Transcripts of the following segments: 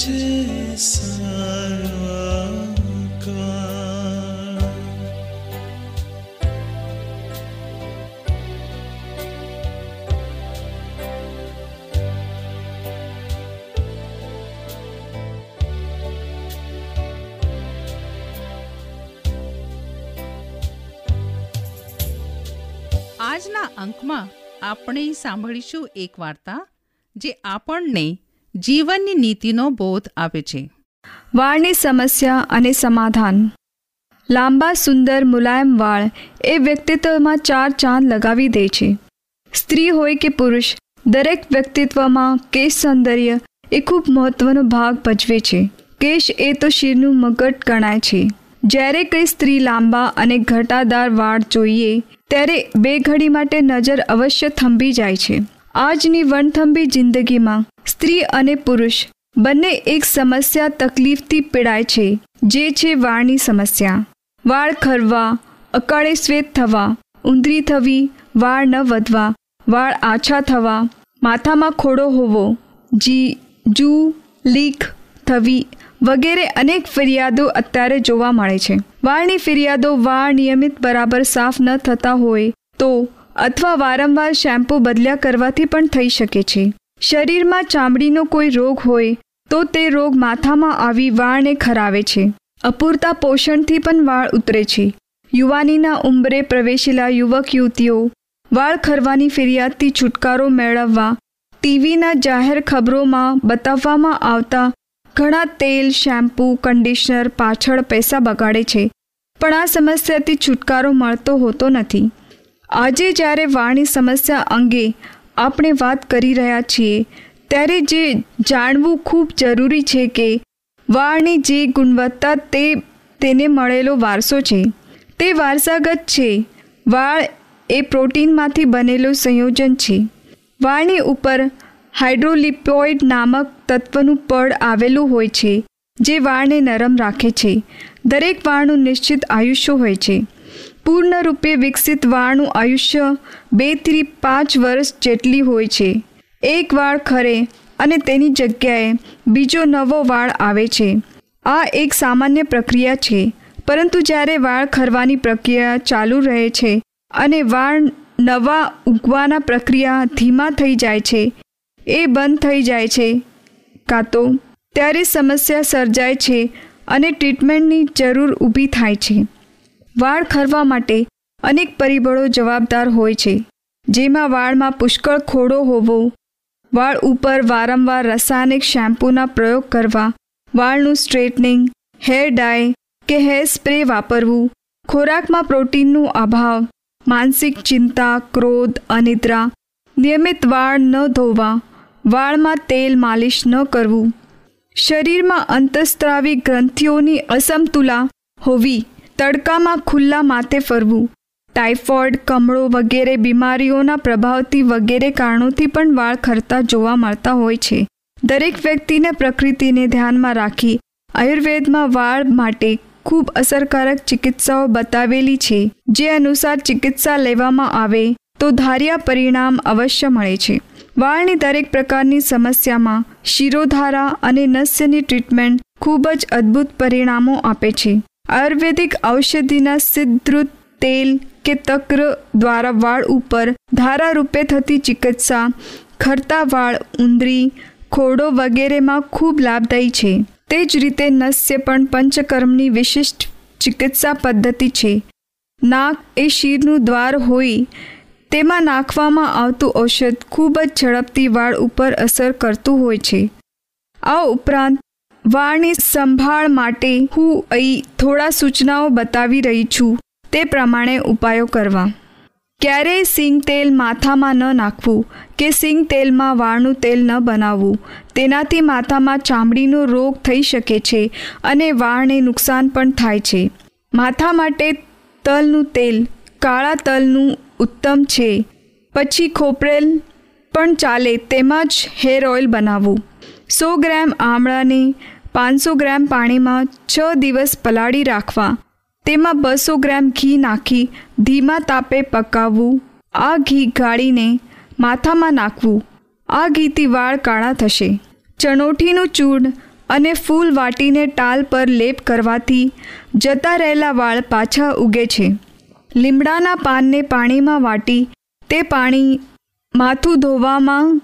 આજના અંકમાં આપણે સાંભળીશું એક વાર્તા જે આપણને જીવનની નીતિનો બોધ આપે છે. વાળની સમસ્યા અને સમાધાન. લાંબા સુંદર મુલાયમ વાળ એ વ્યક્તિત્વમાં ચાર ચાંદ લગાવી દે છે. સ્ત્રી હોય કે પુરુષ, દરેક વ્યક્તિત્વમાં કેશ સૌંદર્ય એ ખૂબ મહત્વનો ભાગ ભજવે છે. કેશ એ તો શિરનું મગટ ગણાય છે. જ્યારે કંઈ સ્ત્રી લાંબા અને ઘટાદાર વાળ જોઈએ, ત્યારે બે ઘડી માટે નજર અવશ્ય થંભી જાય છે. આજની વણથંભી જિંદગીમાં સ્ત્રી અને પુરુષ. બંને એક સમસ્યા તકલીફથી પીડાય છે, જે છે વાળની સમસ્યા. વાળ ખરવા, અકાળે શ્વેત થવા, ઊંધરી થવી, વાળ ન વધવા, વાળ આછા થવા, માથામાં ખોડો હોવો, જી, જૂ, લીક, થવી વગેરે અનેક ફરિયાદો અત્યારે જોવા મળે છે. વાળની ફરિયાદો વાળ નિયમિત બરાબર સાફ ન થતા હોય તો અથવા વારંવાર શેમ્પૂ બદલ્યા કરવાથી પણ થઈ શકે છે. શરીરમાં ચામડીનો કોઈ રોગ હોય, તો તે રોગ માથામાં આવી વાળને ખરાવે છે. અપૂરતા પોષણથી પણ વાળ ઉતરે છે. યુવાનીના ઉંબરે પ્રવેશેલા યુવક યુવતીઓ, વાળ ખરવાની ફરિયાદથી છુટકારો મેળવવા, ટીવીના જાહેર ખબરોમાં બતાવવામાં આવતા ઘણા તેલ, શેમ્પૂ, કન્ડિશનર પાછળ પૈસા બગાડે છે. પણ આ સમસ્યાથી છુટકારો મળતો હોતો નથી. આજે જ્યારે વાળની સમસ્યા અંગે આપણે વાત કરી રહ્યા છીએ, ત્યારે જે જાણવું ખૂબ જરૂરી છે કે વાળની જે ગુણવત્તા તે તેને મળેલો વારસો છે. તે વારસાગત છે. વાળ એ પ્રોટીનમાંથી બનેલું સંયોજન છે. વાળની ઉપર હાઇડ્રોલિપોઇડ નામક તત્વનું પડ આવેલું હોય છે, જે વાળને નરમ રાખે છે. દરેક વાળનું નિશ્ચિત આયુષ્ય હોય છે. પૂર્ણરૂપે વિકસિત વાળનું આયુષ્ય બેથી પાંચ વર્ષ જેટલી હોય છે. એક વાળ ખરે અને તેની જગ્યાએ બીજો નવો વાળ આવે છે. આ એક સામાન્ય પ્રક્રિયા છે, પરંતુ જ્યારે વાળ ખરવાની પ્રક્રિયા ચાલુ રહે છે અને વાળ નવા ઉગવાના પ્રક્રિયા ધીમા થઈ જાય છે, એ બંધ થઈ જાય છે, કાં તો ત્યારે સમસ્યા સર્જાય છે અને ટ્રીટમેન્ટની જરૂર ઊભી થાય છે. વાળ ખરવા માટે અનેક પરિબળો જવાબદાર હોય છે. જેમાં વાળમાં પુષ્કળ ખોડો હોવો, વાળ ઉપર વારંવાર રાસાયણિક શેમ્પૂના પ્રયોગ કરવા, વાળનું સ્ટ્રેટનિંગ, હેર ડાય કે હેર સ્પ્રે વાપરવું, ખોરાકમાં પ્રોટીનનો અભાવ, માનસિક ચિંતા, ક્રોધ, અનિદ્રા, નિયમિત વાળ ન ધોવા, વાળમાં તેલ માલિશ ન કરવું. શરીરમાં અંતસ્ત્રાવી ગ્રંથિઓની અસમતુલા હોવી તડકામાં ખુલ્લા માથે ફરવું. ટાઇફોઇડ, કમળો વગેરે બીમારીઓના પ્રભાવથી વગેરે કારણોથી પણ વાળ ખરતા જોવા મળતા હોય છે. દરેક વ્યક્તિને પ્રકૃતિને ધ્યાનમાં રાખી આયુર્વેદમાં વાળ માટે ખૂબ અસરકારક ચિકિત્સાઓ બતાવેલી છે. જે અનુસાર ચિકિત્સા લેવામાં આવે તો ધાર્યા પરિણામ અવશ્ય મળે છે. વાળની દરેક પ્રકારની સમસ્યામાં શિરોધારા અને નસ્યની ટ્રીટમેન્ટ ખૂબ જ અદ્ભુત પરિણામો આપે છે. આયુર્વેદિક ઔષધિના સિદ્ધૃત તેલ કે તક્ર દ્વારા વાળ ઉપર ધારા રૂપે થતી ચિકિત્સા, ખરતા વાળ, ઉંદરી ખોડો વગેરેમાં ખૂબ લાભદાયી છે. તે જ રીતે નસ્ય પણ પંચકર્મની વિશિષ્ટ ચિકિત્સા પદ્ધતિ છે. નાક એ શીરનું દ્વાર હોય તેમાં નાખવામાં આવતું ઔષધ ખૂબ જ ઝડપથી વાળ ઉપર અસર કરતું હોય છે. આ ઉપરાંત વાળની સંભાળ માટે હું અહીં થોડા સૂચનાઓ બતાવી રહી છું. તે પ્રમાણે ઉપાયો કરવા. ક્યારેય સિંગ તેલ માથામાં ન નાખવું કે સિંગ તેલમાં વાળનું તેલ ન બનાવવું. તેનાથી માથામાં ચામડીનો રોગ થઈ શકે છે અને વાળને નુકસાન પણ થાય છે. માથા માટે તલનું તેલ કાળા તલનું ઉત્તમ છે. પછી ખોપરેલ પણ ચાલે તેમાં જ હેર ઓઇલ બનાવવું. સો ગ્રામ આમળાને પાંચસો ગ્રામ પાણીમાં છ દિવસ પલાળી રાખવા. તેમાં બસો ગ્રામ ઘી નાખી ધીમા તાપે પકાવવું. આ ઘી ગાળીને માથામાં નાખવું. આ ઘીથી વાળ કાળા થશે. ચણોઠીનું ચૂર્ણ અને ફૂલ વાટીને ટાલ પર લેપ કરવાથી જતા રહેલા વાળ પાછા ઉગે છે. લીમડાના પાનને પાણીમાં વાટી તે પાણી માથું ધોવામાં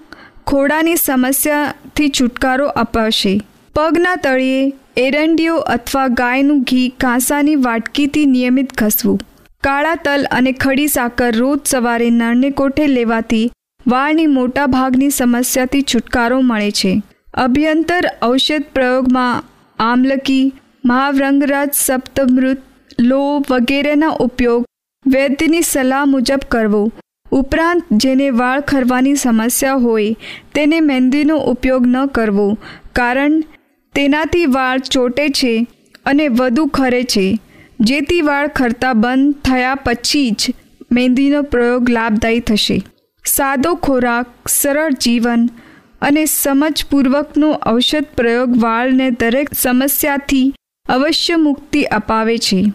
ખોડાની સમસ્યાથી છુટકારો અપાશે. પગના તળિયે એરંડીઓ અથવા ગાયનું ઘી કાંસાની વાટકીથી નિયમિત ઘસવું. કાળા તલ અને ખડી સાકર રોજ સવારે નળને કોઠે લેવાથી વાળની મોટા ભાગની સમસ્યાથી છુટકારો મળે છે. અભ્યંતર ઔષધ પ્રયોગમાં આમલકી, મહાવ્રંગરાજ સપ્તમૃત લો વગેરેના ઉપયોગ વૈદ્યની સલાહ મુજબ કરવો. ઉપરાંત જેને વાળ ખરવાની સમસ્યા હોય, તેને મહેંદીનો ઉપયોગ ન કરવો, કારણ તેનાથી વાળ ચોટે છે અને વધુ ખરે છે. જેથી વાળ ખરતા બંધ થયા પછી જ મહેંદીનો પ્રયોગ લાભદાયી થશે. સાદો ખોરાક, સરળ જીવન અને સમજપૂર્વકનો ઔષધ પ્રયોગ વાળને દરેક સમસ્યાથી અવશ્ય મુક્તિ અપાવે છે.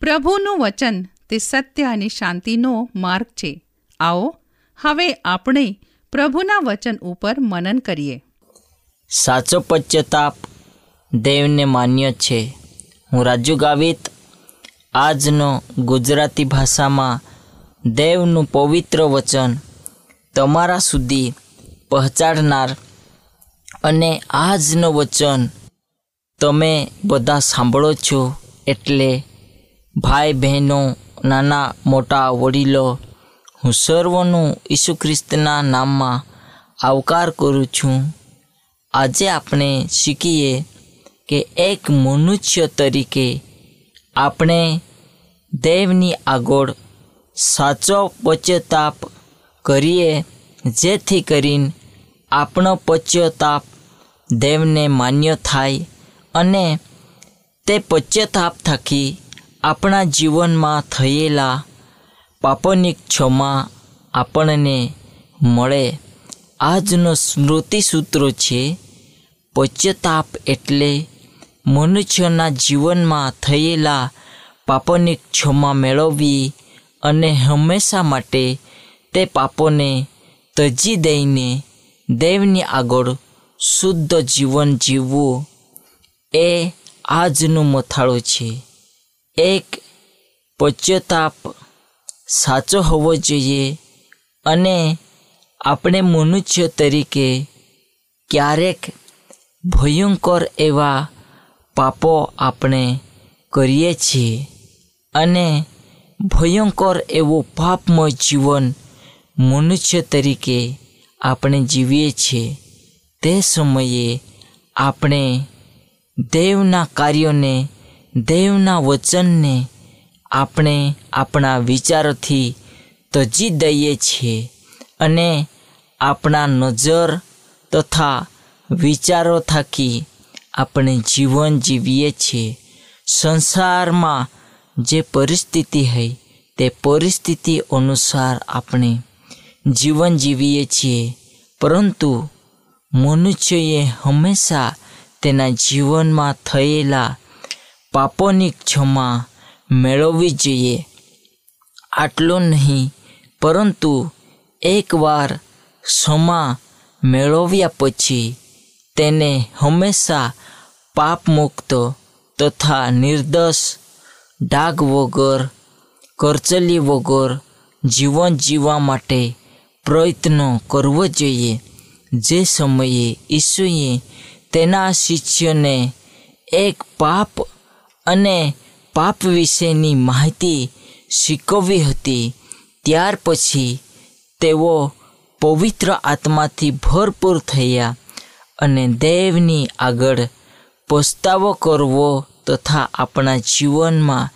પ્રભુનું વચન તે સત્ય અને શાંતિનો માર્ગ છે. આવો, હવે આપણે પ્રભુના વચન ઉપર મનન કરીએ. સાચો પશ્ચાતાપ દેવને માન્ય છે. હું રાજુ ગાવિત આજનો ગુજરાતી ભાષામાં દેવનું પવિત્ર વચન તમારા સુધી પહોંચાડનાર અને આજનું વચન તમે બધા સાંભળો છો એટલે ભાઈ બહેનો, નાના મોટા વડીલો હું સર્વનું ઈસુ ખ્રિસ્તના નામમાં આવકાર કરું છું. આજે આપણે શીખીએ કે એક મનુષ્ય તરીકે આપણે દેવની આગળ સાચો પશ્ચાતાપ કરીએ, જેથી કરીને આપણો પશ્ચાતાપ દેવને માન્ય થાય અને તે પશ્ચાતાપ થકી આપણા જીવનમાં થયેલા પાપોની ક્ષમા આપણને મળે. આજનો સ્મૃતિ સૂત્રો છે, પશ્ચાતાપ એટલે મનુષ્યના જીવનમાં થયેલા પાપની ક્ષમા મેળવવી અને હંમેશા માટે તે પાપોને તજી દઈને દેવની આગળ શુદ્ધ જીવન જીવવું એ આજનું મથાળું છે. એક પશ્ચાતાપ સાચો હોવો જોઈએ અને આપણે મનુષ્ય તરીકે ક્યારેક ભયંકર એવા પાપો આપણે કરીએ છીએ અને ભયંકર એવું પાપમય જીવન મનુષ્ય તરીકે આપણે જીવીએ છીએ. તે સમયે આપણે દેવના કાર્યોને, દેવના વચનને આપણે આપણા વિચારોથી તજી દઈએ છીએ અને આપણા નજર તથા વિચારો થકી આપણે જીવન જીવીએ છીએ. સંસારમાં જે પરિસ્થિતિ હોય તે પરિસ્થિતિ અનુસાર આપણે જીવન જીવીએ છીએ. પરંતુ મનુષ્યએ હંમેશા તેના જીવનમાં થયેલા પાપોની ક્ષમા મેળવવી જોઈએ. આટલું નહીં, પરંતુ એકવાર ક્ષમા મેળવ્યા પછી તેને હંમેશા પાપમુક્ત તથા નિર્દોષ ડાઘ વગર, કરચલી વગર જીવન જીવવા માટે પ્રયત્ન કરવો જોઈએ. જે સમયે ઈસુએ તેના શિષ્યને એક પાપ અને પાપ વિશેની માહિતી શીખવવી હતી. ત્યાર પછી તેઓ પવિત્ર આત્માથી ભરપૂર થયા અને દેવની આગળ પસ્તાવો કરવો તથા આપણા જીવનમાં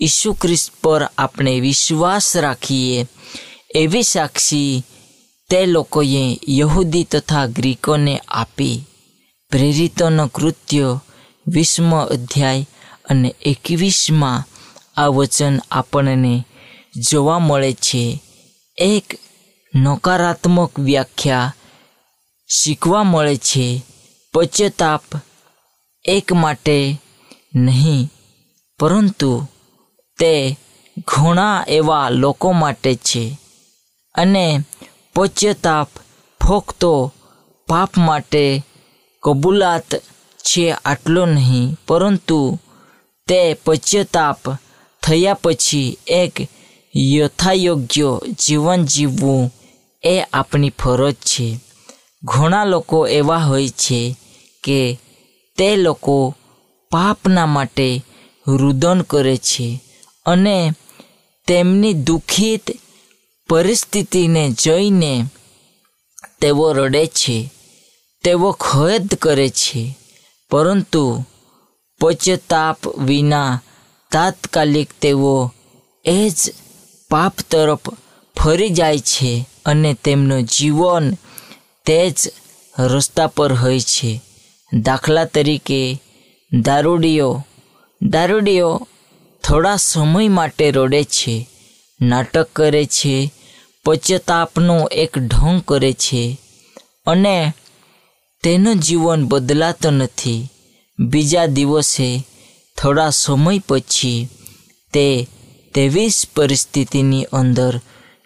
ઈસુ ખ્રિસ્ત પર આપણે વિશ્વાસ રાખીએ એવી સાક્ષી તે લોકોએ યહૂદી તથા ગ્રીકોને આપી. પ્રેરિતોનો કૃત્ય વીસમો અધ્યાય અને એકવીસમાં આ વચન આપણને જોવા મળે છે. એક નકારાત્મક વ્યાખ્યા શીખવા મળે છે. પશ્ચાતાપ એક માટે નહીં, પરંતુ તે ઘણા એવા લોકો માટે છે. અને પશ્ચાતાપ ફક્ત પાપ માટે કબૂલાત છે આટલો નહીં, પરંતુ તે પશ્ચાતાપ થયા પછી એક યથાયોગ્ય જીવન જીવવું એ આપણી ફરજ છે. ઘણા લોકો એવા હોય છે કે તે લોકો પાપના માટે રુદન કરે છે અને તેમની દુઃખિત પરિસ્થિતિને જોઈને તેઓ રડે છે, તેઓ ખેદ કરે છે. પરંતુ પશ્ચાતાપ વિના તાત્કાલિક તેઓ એ જ પાપ તરફ ફરી જાય છે અને તેમનું જીવન તે જ રસ્તા પર હોય છે. દાખલા તરીકે દારૂડીઓ દારૂડીઓ થોડા સમય માટે રડે છે, નાટક કરે છે, પશ્ચાતાપનો એક ઢોંગ કરે છે અને તેનું જીવન બદલાતો નથી. બીજા દિવસે થોડા સમય પછી તે તેવી જ પરિસ્થિતિની અંદર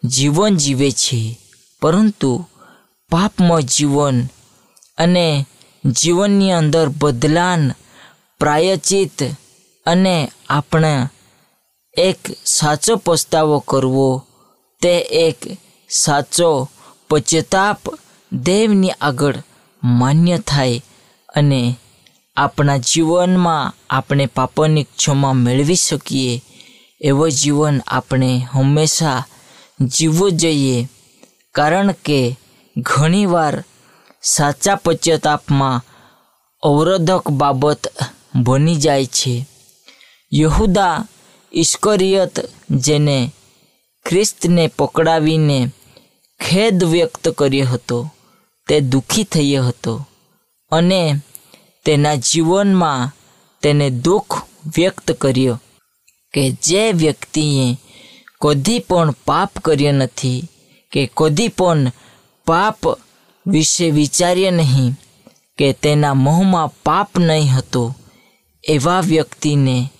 જીવન જીવે છે. પરંતુ પાપમાં જીવન અને જીવનની અંદર બદલાન પ્રાયચિત અને આપણે એક સાચો પસ્તાવો કરવો, તે એક સાચો પશ્ચાતાપ દેવની આગળ માન્ય થાય અને આપણા જીવનમાં આપણે પાપની ક્ષમા મેળવી શકીએ, એવો જીવન આપણે હંમેશા જીવવું જોઈએ. કારણ કે ઘણીવાર સાચા પશ્ચાતાપમાં અવરોધક બાબત બની જાય છે. યહુદા ઈશ્કરિયત જેને ખ્રિસ્તને પકડાવીને ખેદ વ્યક્ત કર્યો હતો, તે દુઃખી થયો હતો અને તેના જીવનમાં તેને દુઃખ વ્યક્ત કર્યો કે જે વ્યક્તિએ કદી પણ પાપ કર્યો નથી, કે કદી પણ પાપ વિશે વિચાર્યા નહીં, કે તેના મોંમાં પાપ નહીં હતો, એવા વ્યક્તિને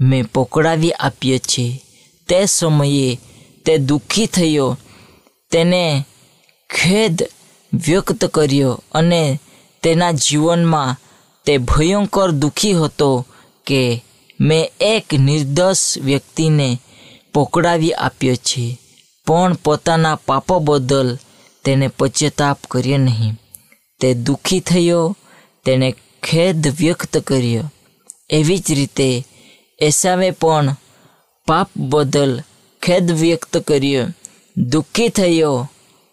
મેં પકડાવી આપ્યો છે. તે સમયે તે દુઃખી થયો, તેને ખેદ વ્યક્ત કર્યો અને તેના જીવનમાં તે ભયંકર દુઃખી હતો કે મેં એક નિર્દોષ વ્યક્તિને પકડાવી આપ્યો છે, પણ પોતાના પાપો બદલ તેને પશ્ચાતાપ કર્યો નહીં. તે દુઃખી થયો, તેણે ખેદ વ્યક્ત કર્યો. એવી જ રીતે એસામે પણ પાપ બદલ ખેદ વ્યક્ત કર્યો. દુઃખી થયો,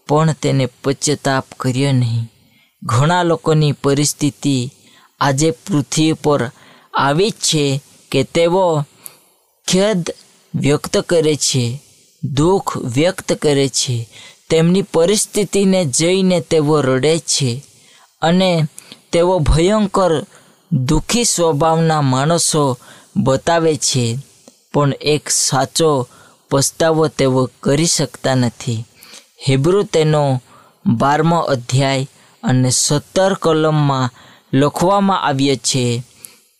પણ તેને પશ્ચાતાપ કર્યો નહીં. ઘણા લોકોની પરિસ્થિતિ આજે પૃથ્વી પર આવી જ છે કે તેઓ ખેદ વ્યક્ત કરે છે, દુઃખ વ્યક્ત કરે છે, તેમની પરિસ્થિતિને જઈને તેઓ રડે છે અને તેઓ ભયંકર દુઃખી સ્વભાવના માણસો બતાવે છે. પણ એક સાચો પસ્તાવો તેઓ કરી શકતા નથી. હિબ્રુ તેનો બારમો અધ્યાય અને સત્તર કલમમાં લખવામાં આવ્યો છે.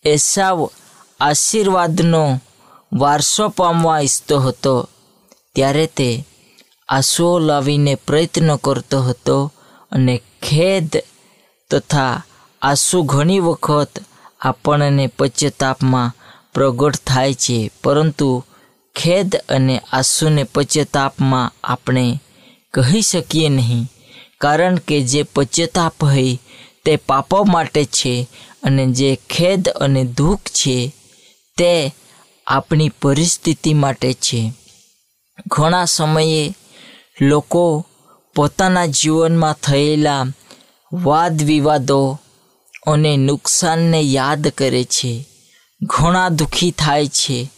એસાવ આશીર્વાદનો વારસો પામવા ઈચ્છતો હતો. ત્યારે તે આંસુઓ લાવીને પ્રયત્ન કરતો હતો અને ખેદ તથા આંસુ ઘણી વખત આપણને પશ્ચાતાપમાં પ્રગટ થાય છે. પરંતુ ખેદ અને આંસુને પશ્ચાતાપમાં આપણે કહી શકીએ નહીં. કારણ કે જે પશ્ચાતાપ હોય તે પાપો માટે છે અને જે ખેદ અને દુઃખ છે, તે આપણી પરિસ્થિતિ માટે છે. ઘણા સમયે લોકો પોતાના જીવનમાં થયેલા વાદ વિવાદો અને નુકસાનને યાદ કરે છે. ઘણા દુઃખી થાય છે,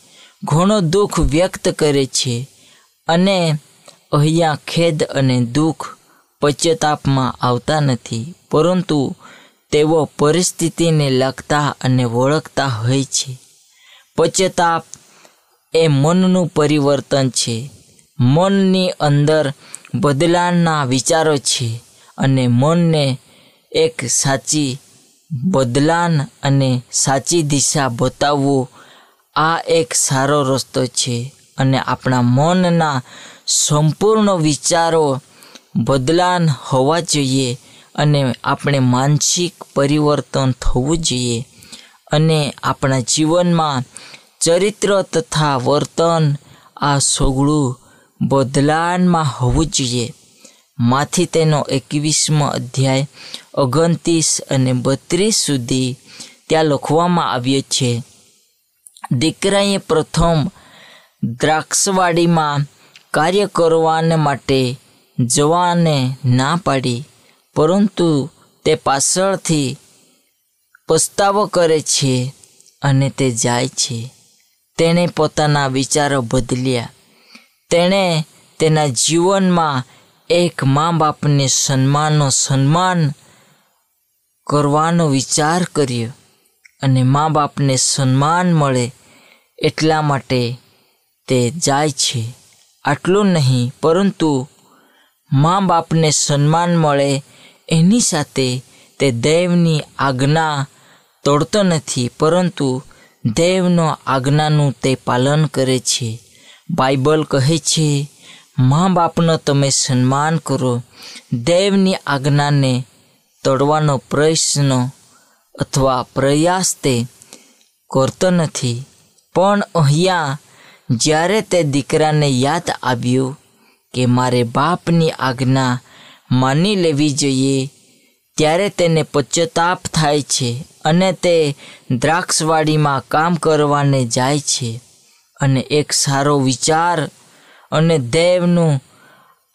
ઘણો દુઃખ વ્યક્ત કરે છે અને અહીંયા ખેદ અને દુઃખ પશ્ચાતાપમાં આવતા નથી, પરંતુ તેઓ પરિસ્થિતિને લગતા અને ઓળખતા હોય છે. પશ્ચાતાપ એ મનનું પરિવર્તન છે. મનની અંદર બદલાણના વિચારો છે અને મનને એક સાચી બદલાન અને સાચી દિશા બતાવવું આ એક સારો રસ્તો છે અને આપણા મનના સંપૂર્ણ વિચારો બદલાન હોવા જોઈએ અને આપણે માનસિક પરિવર્તન થવું જોઈએ અને આપણા જીવનમાં ચરિત્ર તથા વર્તન આ સોગળું બદલાનમાં હોવું જોઈએ. માથી તેનો એકવીસમો અધ્યાય ઓગણત્રીસ અને બત્રીસ સુધી ત્યાં લખવામાં આવ્યો છે, દીકરાએ પ્રથમ દ્રાક્ષવાડીમાં કાર્ય કરવાને માટે જવાને ના પાડી, પરંતુ તે પાછળથી પસ્તાવો કરે છે અને તે જાય છે. તેણે પોતાના વિચારો બદલ્યા. તેણે તેના જીવનમાં એક મા બાપને સન્માનનો સન્માન કરવાનો વિચાર કર્યો અને મા બાપને સન્માન મળે એટલા માટે તે જાય છે. આટલું નહીં, પરંતુ મા બાપને સન્માન મળે, એની સાથે તે દૈવની આજ્ઞા તોડતો નથી, પરંતુ દૈવનો આજ્ઞાનું તે પાલન કરે છે. બાઇબલ કહે છે મા બાપનો તમે સન્માન કરો. દૈવની આજ્ઞાને તોડવાનો પ્રયત્ન અથવા પ્રયાસ તે કરતો નથી. પણ અહીંયા જ્યારે તે દીકરાને યાદ આવ્યું કે મારે બાપની આજ્ઞા માની લેવી જોઈએ. ત્યારે તેને પશ્ચાતાપ થાય છે અને તે દ્રાક્ષવાડીમાં કામ કરવાને જાય છે. અને એક સારો વિચાર અને દેવનું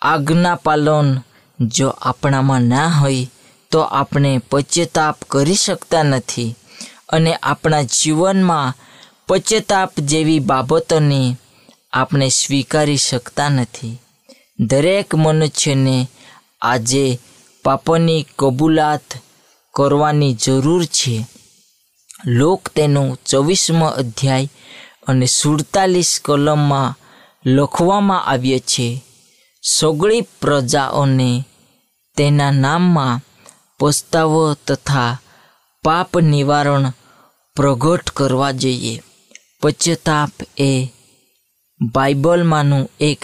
આજ્ઞા પાલન જો આપણામાં ના હોય, તો આપણે પશ્ચાતાપ કરી શકતા નથી. અને આપણા જીવનમાં પશ્ચાતાપ જેવી બાબતોને આપણે સ્વીકારી શકતા નથી. દરેક મનુષ્યને આજે પાપની કબૂલાત કરવાની જરૂર છે. લોક તેનો ચોવીસમો અધ્યાય અને સુડતાલીસ કલમમાં લખવામાં આવ્યો છે, સગળી પ્રજાઓને તેના નામમાં પસ્તાવો તથા પાપ નિવારણ પ્રગટ કરવા જોઈએ. પશ્ચાતાપ એ બાઇબલમાંનું એક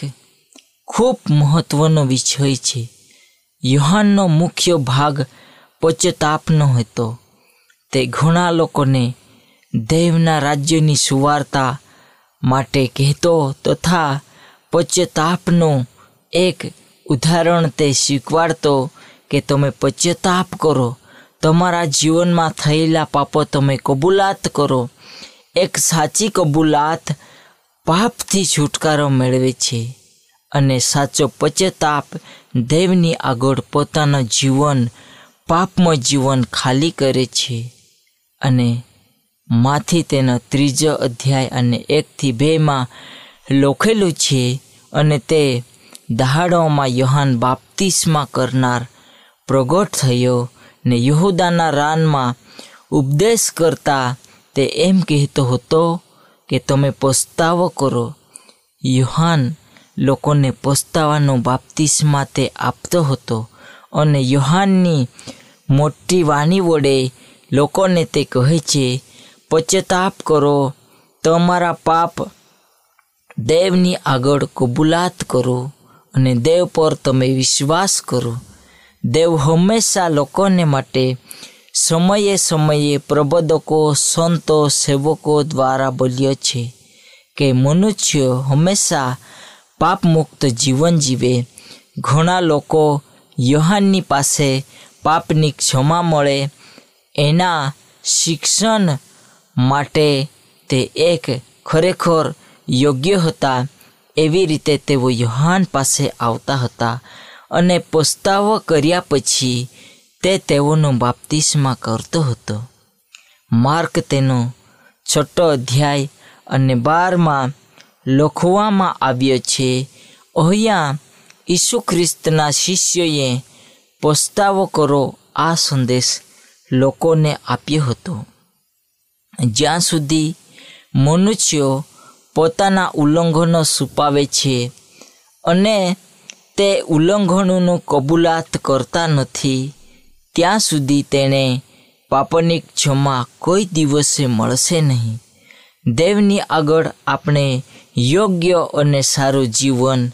ખૂબ મહત્વનો વિષય છે. યુહાનનો મુખ્ય ભાગ પશ્ચાતાપનો હતો. તે ઘણા લોકોને દેવના રાજ્યની સુવાર્તા માટે કહેતો તથા પશ્ચાતાપનું એક ઉદાહરણ તે શીખવાડતો કે તમે પશ્ચાતાપ કરો. તમારા જીવનમાં થયેલા પાપો તમે કબૂલાત કરો. એક સાચી કબૂલાત પાપથી છુટકારો મેળવે છે. અને સાચો પશ્ચાતાપ દેવની આગળ પોતાનું જીવન, પાપમય જીવન ખાલી કરે છે. અને માથી તેનો ત્રીજો અધ્યાય અને એકથી બેમાં લખેલું છે, અને તે દહાડોમાં યોહાન બાપ્તિસ્મા કરનાર પ્રગટ થયો ને યહુદાના રાનમાં ઉપદેશ કરતા તે એમ કહેતો હતો કે તમે પસ્તાવો કરો. યુહાન લોકોને પસ્તાવાનો બાપ્તિસ્મા તે આપતો હતો અને યુહાનની મોટી વાણી વડે લોકોને તે કહે છે, પશ્ચાતાપ કરો, તમારા પાપ દેવની આગળ કબૂલાત કરો અને દેવ પર તમે વિશ્વાસ કરો. દેવ હંમેશા લોકોને માટે સમયે સમયે પ્રબોધકો, સંતો, સેવકો દ્વારા બોલ્યો છે કે મનુષ્ય હંમેશા પાપમુક્ત જીવન જીવે. ઘણા લોકો યોહાનની પાસે પાપની ક્ષમા મળે. એના શિક્ષણ માટે તે એક ખરેખર યોગ્ય હતા. એવી રીતે તેઓ યોહાન પાસે આવતા હતા અને પસ્તાવો કર્યા પછી તે તેઓનો બાપ્તિસ્મા કરતો હતો. માર્ક તેનો છઠ્ઠો અધ્યાય અને બારમાં લખવામાં આવ્યો છે, અહીંયા ઈસુ ખ્રિસ્તના શિષ્યએ પસ્તાવો કરો આ સંદેશ લોકોને આપ્યો હતો. જ્યાં સુધી મનુષ્યો પોતાના ઉલ્લંઘનો છુપાવે છે અને તે ઉલ્લંઘનોનું કબૂલાત કરતા નથી, ત્યાં સુધી તેણે પાપની ક્ષમા કોઈ દિવસે મળશે નહીં. દેવની આગળ આપણે યોગ્ય અને સારું જીવન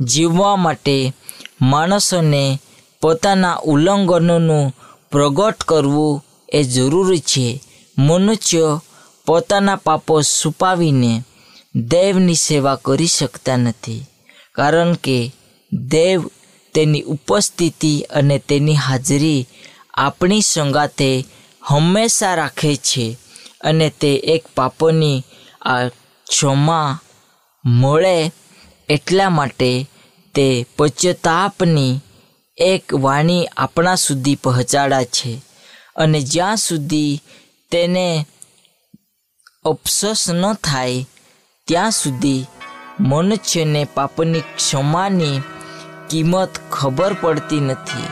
જીવવા માટે માણસોને પોતાના ઉલ્લંઘનોનું પ્રગટ કરવું એ જરૂરી છે. મનુષ્ય પોતાના પાપો છુપાવીને દેવની સેવા કરી શકતા નથી, કારણ કે દેવ તેની ઉપસ્થિતિ અને તેની હાજરી આપણી સંગાતે હંમેશા રાખે છે અને તે એક પાપોની આ ક્ષમા મળે એટલા માટે તે પશ્ચાતાપની એક વાણી આપણા સુધી પહોંચાડા છે. અને જ્યાં સુધી તેને અફસોસ ન થાય, ત્યાં સુધી મનુષ્યને પાપની ક્ષમાની કિંમત ખબર પડતી નથી.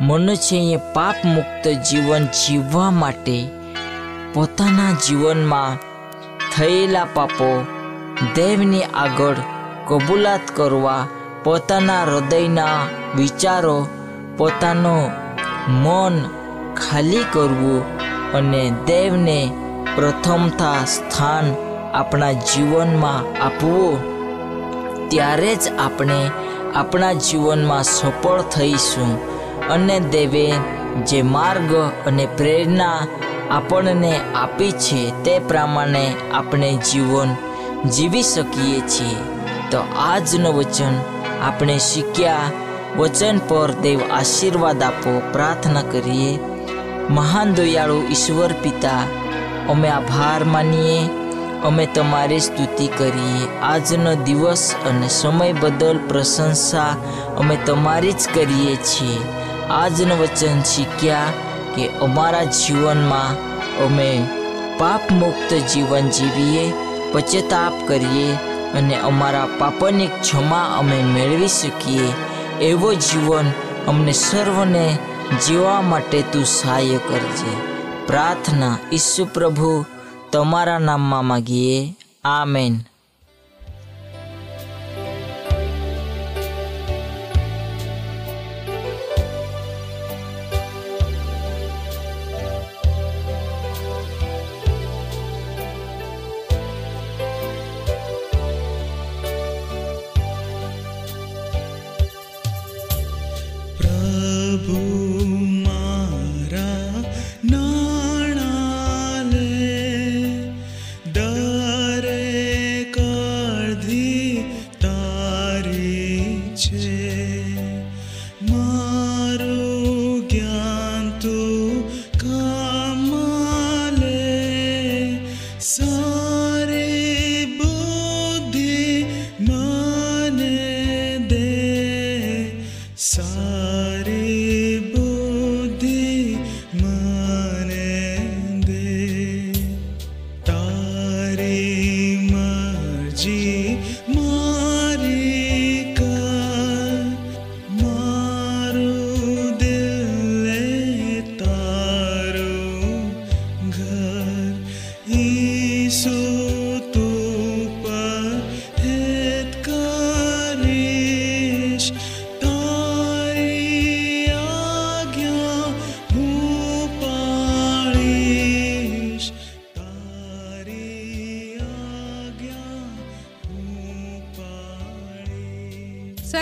મનુષ્યએ પાપ મુક્ત જીવન જીવવા માટે પોતાના જીવનમાં થયેલા પાપો દેવની આગળ કબૂલાત કરવા પોતાના હૃદયના વિચારો, પોતાનો મન ખાલી કરવું અને દેવને પ્રથમતા સ્થાન આપણા જીવનમાં આપવું. ત્યારે જ આપણે આપણા જીવનમાં સફળ થઈશું અને દેવે જે માર્ગ અને પ્રેરણા આપણને આપી છે તે પ્રમાણે આપણે જીવન જીવી શકીએ છીએ. તો આજનું વચન આપણે શીખ્યા. વચન પર દેવ આશીર્વાદ આપો, પ્રાર્થના કરીએ. મહાન દયાળુ ઈશ્વર પિતા, અમે આભાર માનીએ. અમે તમારી સ્તુતિ કરીએ. આજનો દિવસ અને સમય બદલ પ્રશંસા અમે તમારી જ કરીએ છીએ. આજનું વચન શીખ્યા કે અમારા જીવનમાં અમે પાપ મુક્ત જીવન જીવીએ. પશ્ચાતાપ કરીએ અને અમારા પાપની ક્ષમા અમે મેળવી શકીએ. એવો જીવન અમને સર્વને જીવવા માટે તું સહાય કરજે. પ્રાર્થના, ઈસુ પ્રભુ, તમારા નામમાં માગીએ. આમેન.